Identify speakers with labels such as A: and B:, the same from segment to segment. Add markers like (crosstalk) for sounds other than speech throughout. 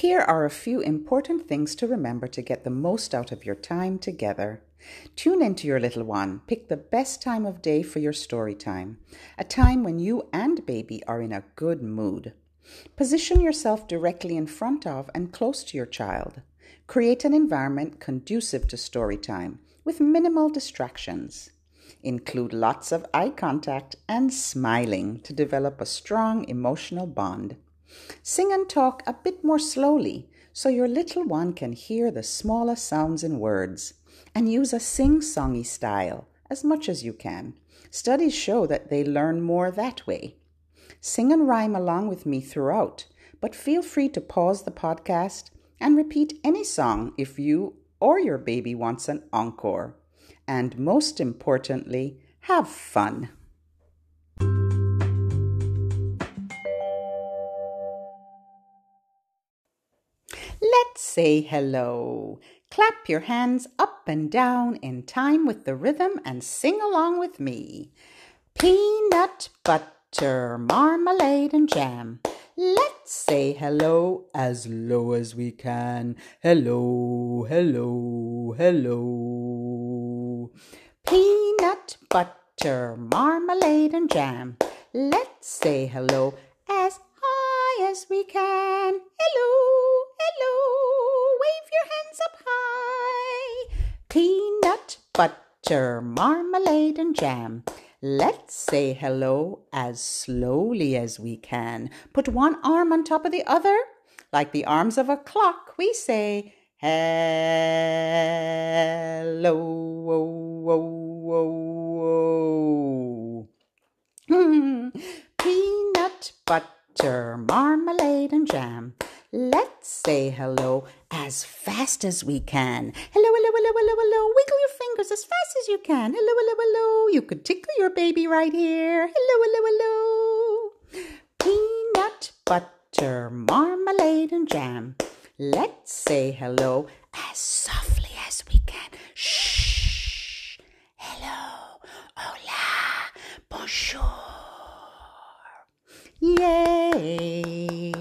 A: Here are a few important things to remember to get the most out of your time together. Tune into your little one. Pick the best time of day for your story time, a time when you and baby are in a good mood. Position yourself directly in front of and close to your child. Create an environment conducive to story time with minimal distractions. Include lots of eye contact and smiling to develop a strong emotional bond. Sing and talk a bit more slowly so your little one can hear the smaller sounds and words. And use a sing songy style as much as you can. Studies show that they learn more that way. Sing and rhyme along with me throughout, but feel free to pause the podcast and repeat any song if you or your baby wants an encore. And most importantly, have fun. Say hello. Clap your hands up and down in time with the rhythm and sing along with me. Peanut butter, marmalade, and jam. Let's say hello as low as we can. Hello, hello, hello. Peanut butter, marmalade, and jam. Let's say hello as high as we can. Hello, hello. Wave your hands up high. Peanut butter, marmalade, and jam. Let's say hello as slowly as we can. Put one arm on top of the other. Like the arms of a clock, we say hello. (laughs) Peanut butter, marmalade, and jam. Let's say hello as fast as we can. Hello, hello, hello, hello, hello. Wiggle your fingers as fast as you can. Hello, hello, hello. You could tickle your baby right here. Hello, hello, hello. Peanut butter, marmalade, and jam. Let's say hello as softly as we can. Shh. Hello. Hola. Bonjour. Yay.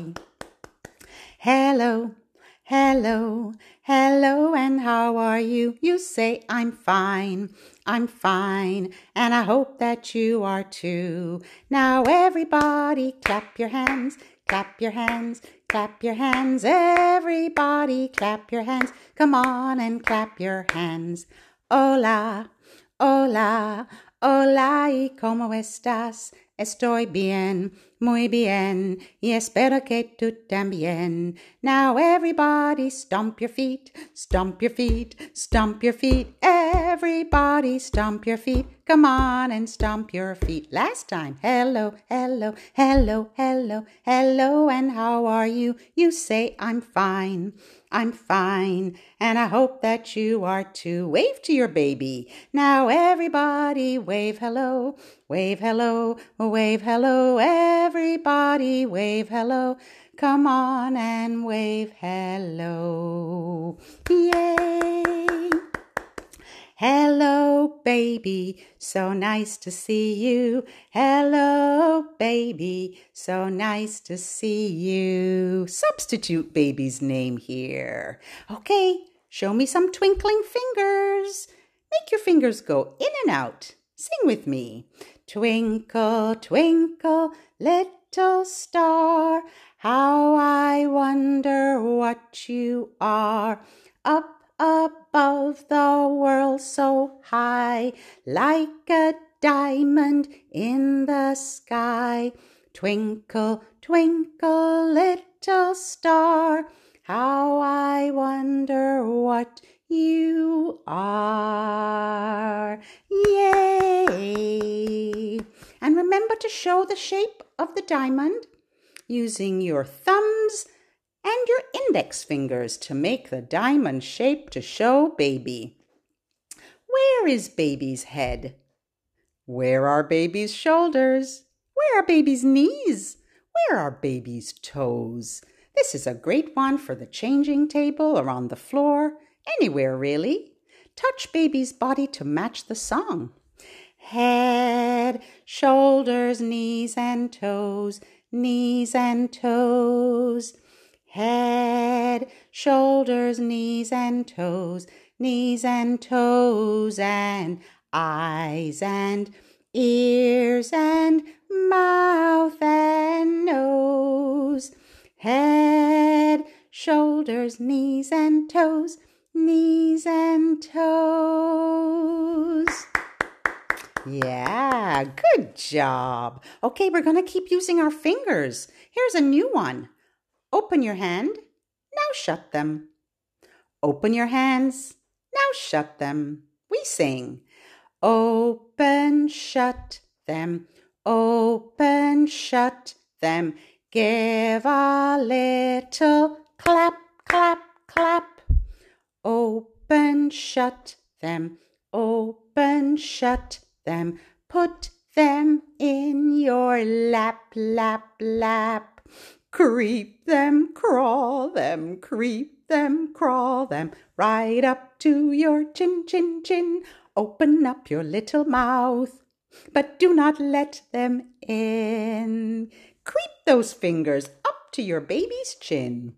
A: Hello, hello, hello, and how are you? You say, I'm fine, I'm fine, and I hope that you are too. Now, everybody, clap your hands, clap your hands, clap your hands. Everybody, clap your hands. Come on and clap your hands. Hola, hola, hola, y cómo estás? Estoy bien, muy bien, y espero que tú también. Now everybody stomp your feet, stomp your feet, stomp your feet. Everybody stomp your feet. Come on and stomp your feet. Last time. Hello, hello, hello, hello, hello, and how are you? You say I'm fine. I'm fine, and I hope that you are too. Wave to your baby. Now, everybody, wave hello, wave hello, wave hello. Everybody, wave hello. Come on and wave hello. Yay! Hello, baby, so nice to see you. Hello, baby, so nice to see you. Substitute baby's name here. Okay, show me some twinkling fingers. Make your fingers go in and out. Sing with me. Twinkle, twinkle, little star, how I wonder what you are. Up above the world so high, like a diamond in the sky. Twinkle, twinkle, little star, how I wonder what you are. Yay! And remember to show the shape of the diamond using your thumbs and your index fingers to make the diamond shape to show baby. Where is baby's head? Where are baby's shoulders? Where are baby's knees? Where are baby's toes? This is a great one for the changing table or on the floor, anywhere really. Touch baby's body to match the song. Head, shoulders, knees and toes, knees and toes Head, shoulders, knees and toes, knees and toes, and eyes and ears and mouth and nose. Head, shoulders, knees and toes, knees and toes. Yeah, good job. Okay, we're going to keep using our fingers. Here's a new one. Open your hand. Now shut them. Open your hands. Now shut them. We sing. Open, shut them. Open, shut them. Give a little clap, clap, clap. Open, shut them. Open, shut them. Put them in your lap, lap, lap. Creep them, crawl them, creep them, crawl them, right up to your chin, chin, chin. Open up your little mouth, but do not let them in. Creep those fingers up to your baby's chin.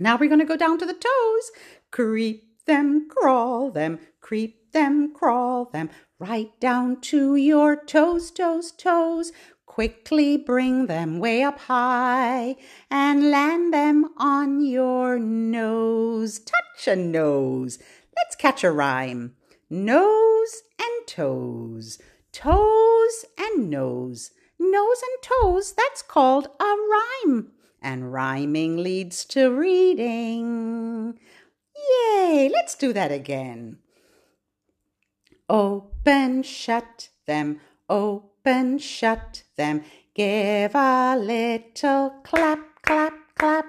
A: Now we're going to go down to the toes. Creep them, crawl them, creep them, crawl them, right down to your toes, toes, toes. Quickly bring them way up high and land them on your nose. Touch a nose. Let's catch a rhyme. Nose and toes, toes and nose, nose and toes, that's called a rhyme. And rhyming leads to reading. Yay, let's do that again. Open, shut them, open, shut them. Give a little clap, clap, clap.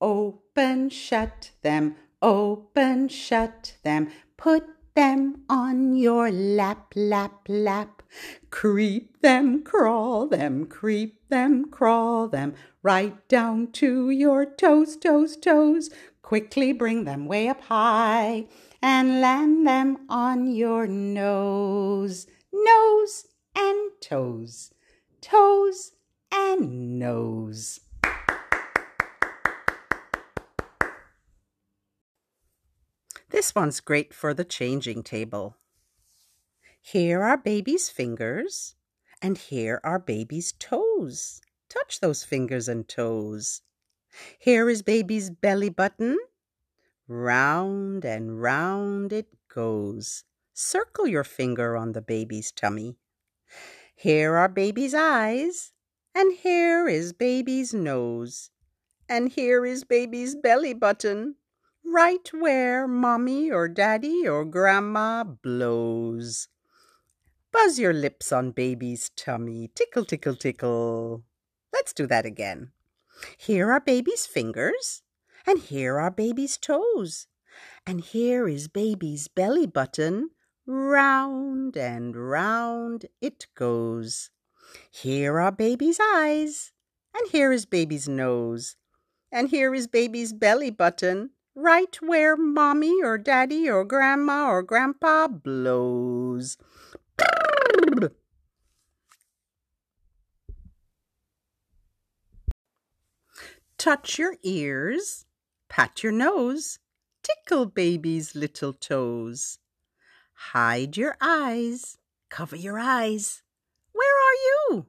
A: Open, shut them, open, shut them. Put them on your lap, lap, lap. Creep them, crawl them, creep them, crawl them, right down to your toes, toes, toes. Quickly bring them way up high and land them on your nose, nose and toes, toes and nose. This one's great for the changing table. Here are baby's fingers, and here are baby's toes. Touch those fingers and toes. Here is baby's belly button, Round and round it goes. Circle your finger on the baby's tummy. Here are baby's eyes, and here is baby's nose, and here is baby's belly button, right where mommy or daddy or grandma blows. Buzz your lips on baby's tummy. Tickle, tickle, tickle. Let's do that again. Here are baby's fingers, and here are baby's toes. And here is baby's belly button. Round and round it goes. Here are baby's eyes. And here is baby's nose. And here is baby's belly button. Right where mommy or daddy or grandma or grandpa blows. Touch your ears Pat your nose, tickle baby's little toes. Hide your eyes, cover your eyes. Where are you?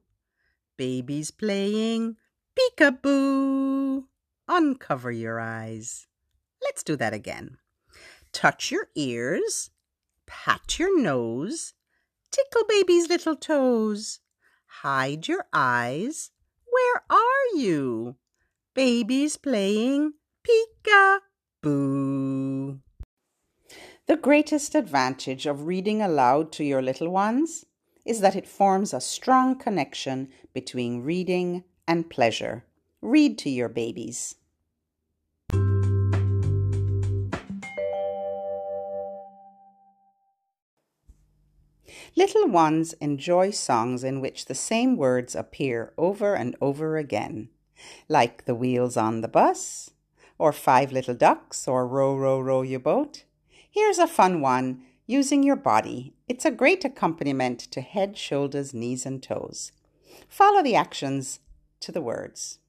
A: Baby's playing peekaboo. Uncover your eyes. Let's do that again. Touch your ears, pat your nose, tickle baby's little toes. Hide your eyes. Where are you? Baby's playing Peek-a-boo. The greatest advantage of reading aloud to your little ones is that it forms a strong connection between reading and pleasure. Read to your babies. Little ones enjoy songs in which the same words appear over and over again, like the wheels on the bus, or Five Little Ducks, or Row, Row, Row Your Boat. Here's a fun one using your body. It's a great accompaniment to head, shoulders, knees, and toes. Follow the actions to the words.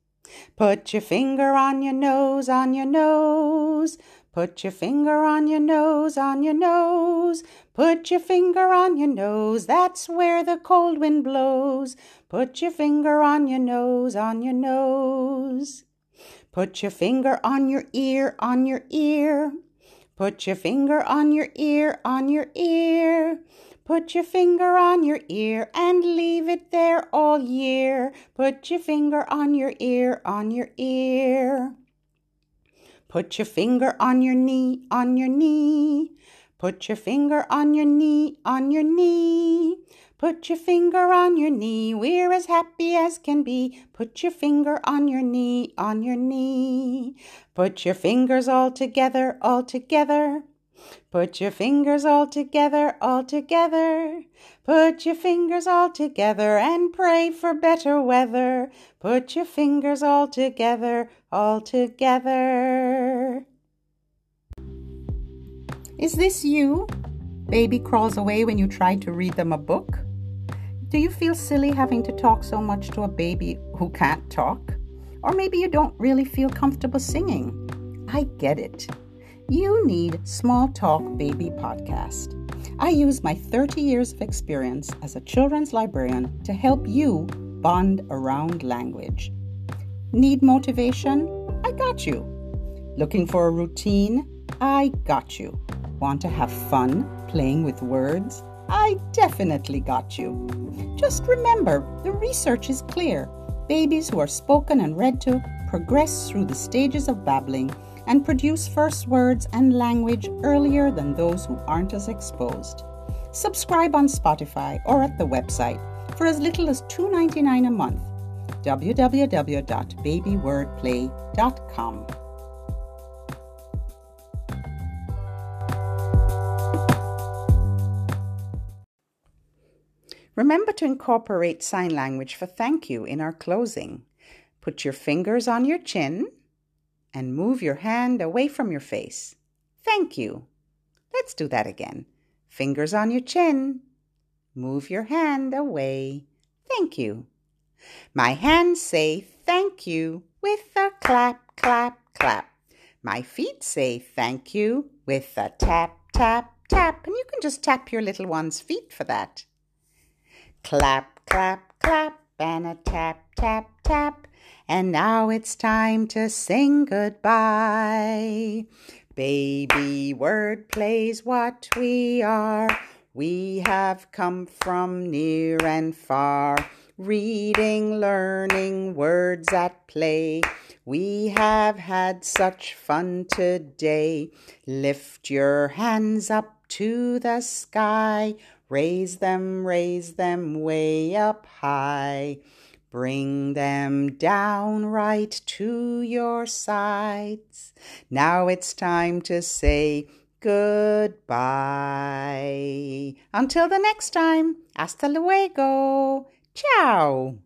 A: Put your finger on your nose, on your nose. Put your finger on your nose, on your nose. Put your finger on your nose, that's where the cold wind blows. Put your finger on your nose, on your nose. Put your finger on your ear, on your ear. Put your finger on your ear, on your ear. Put your finger on your ear and leave it there all year. Put your finger on your ear, on your ear. Put your finger on your knee, on your knee. Put your finger on your knee, on your knee. Put your finger on your knee, we're as happy as can be. Put your finger on your knee, on your knee. Put your fingers all together, all together. Put your fingers all together, all together. Put your fingers all together and pray for better weather. Put your fingers all together, all together. Is this you? Baby crawls away when you try to read them a book? Do you feel silly having to talk so much to a baby who can't talk? Or maybe you don't really feel comfortable singing. I get it. You need Small Talk Baby Podcast. I use my 30 years of experience as a children's librarian to help you bond around language. Need motivation? I got you. Looking for a routine? I got you. Want to have fun playing with words? I definitely got you. Just remember the research is clear. Babies who are spoken and read to progress through the stages of babbling and produce first words and language earlier than those who aren't as exposed. Subscribe on Spotify or at the website for as little as $2.99 a month. www.babywordplay.com. Remember to incorporate sign language for thank you in our closing. Put your fingers on your chin and move your hand away from your face. Thank you. Let's do that again. Fingers on your chin. Move your hand away. Thank you. My hands say thank you with a clap, clap, clap. My feet say thank you with a tap, tap, tap. And you can just tap your little one's feet for that. Clap, clap, clap, and a tap, tap, tap. And now it's time to sing goodbye. Baby Wordplay's what we are. We have come from near and far, reading, learning, words at play. We have had such fun today. Lift your hands up to the sky, raise them, raise them way up high. Bring them down right to your sides. Now it's time to say goodbye. Until the next time, hasta luego. Ciao.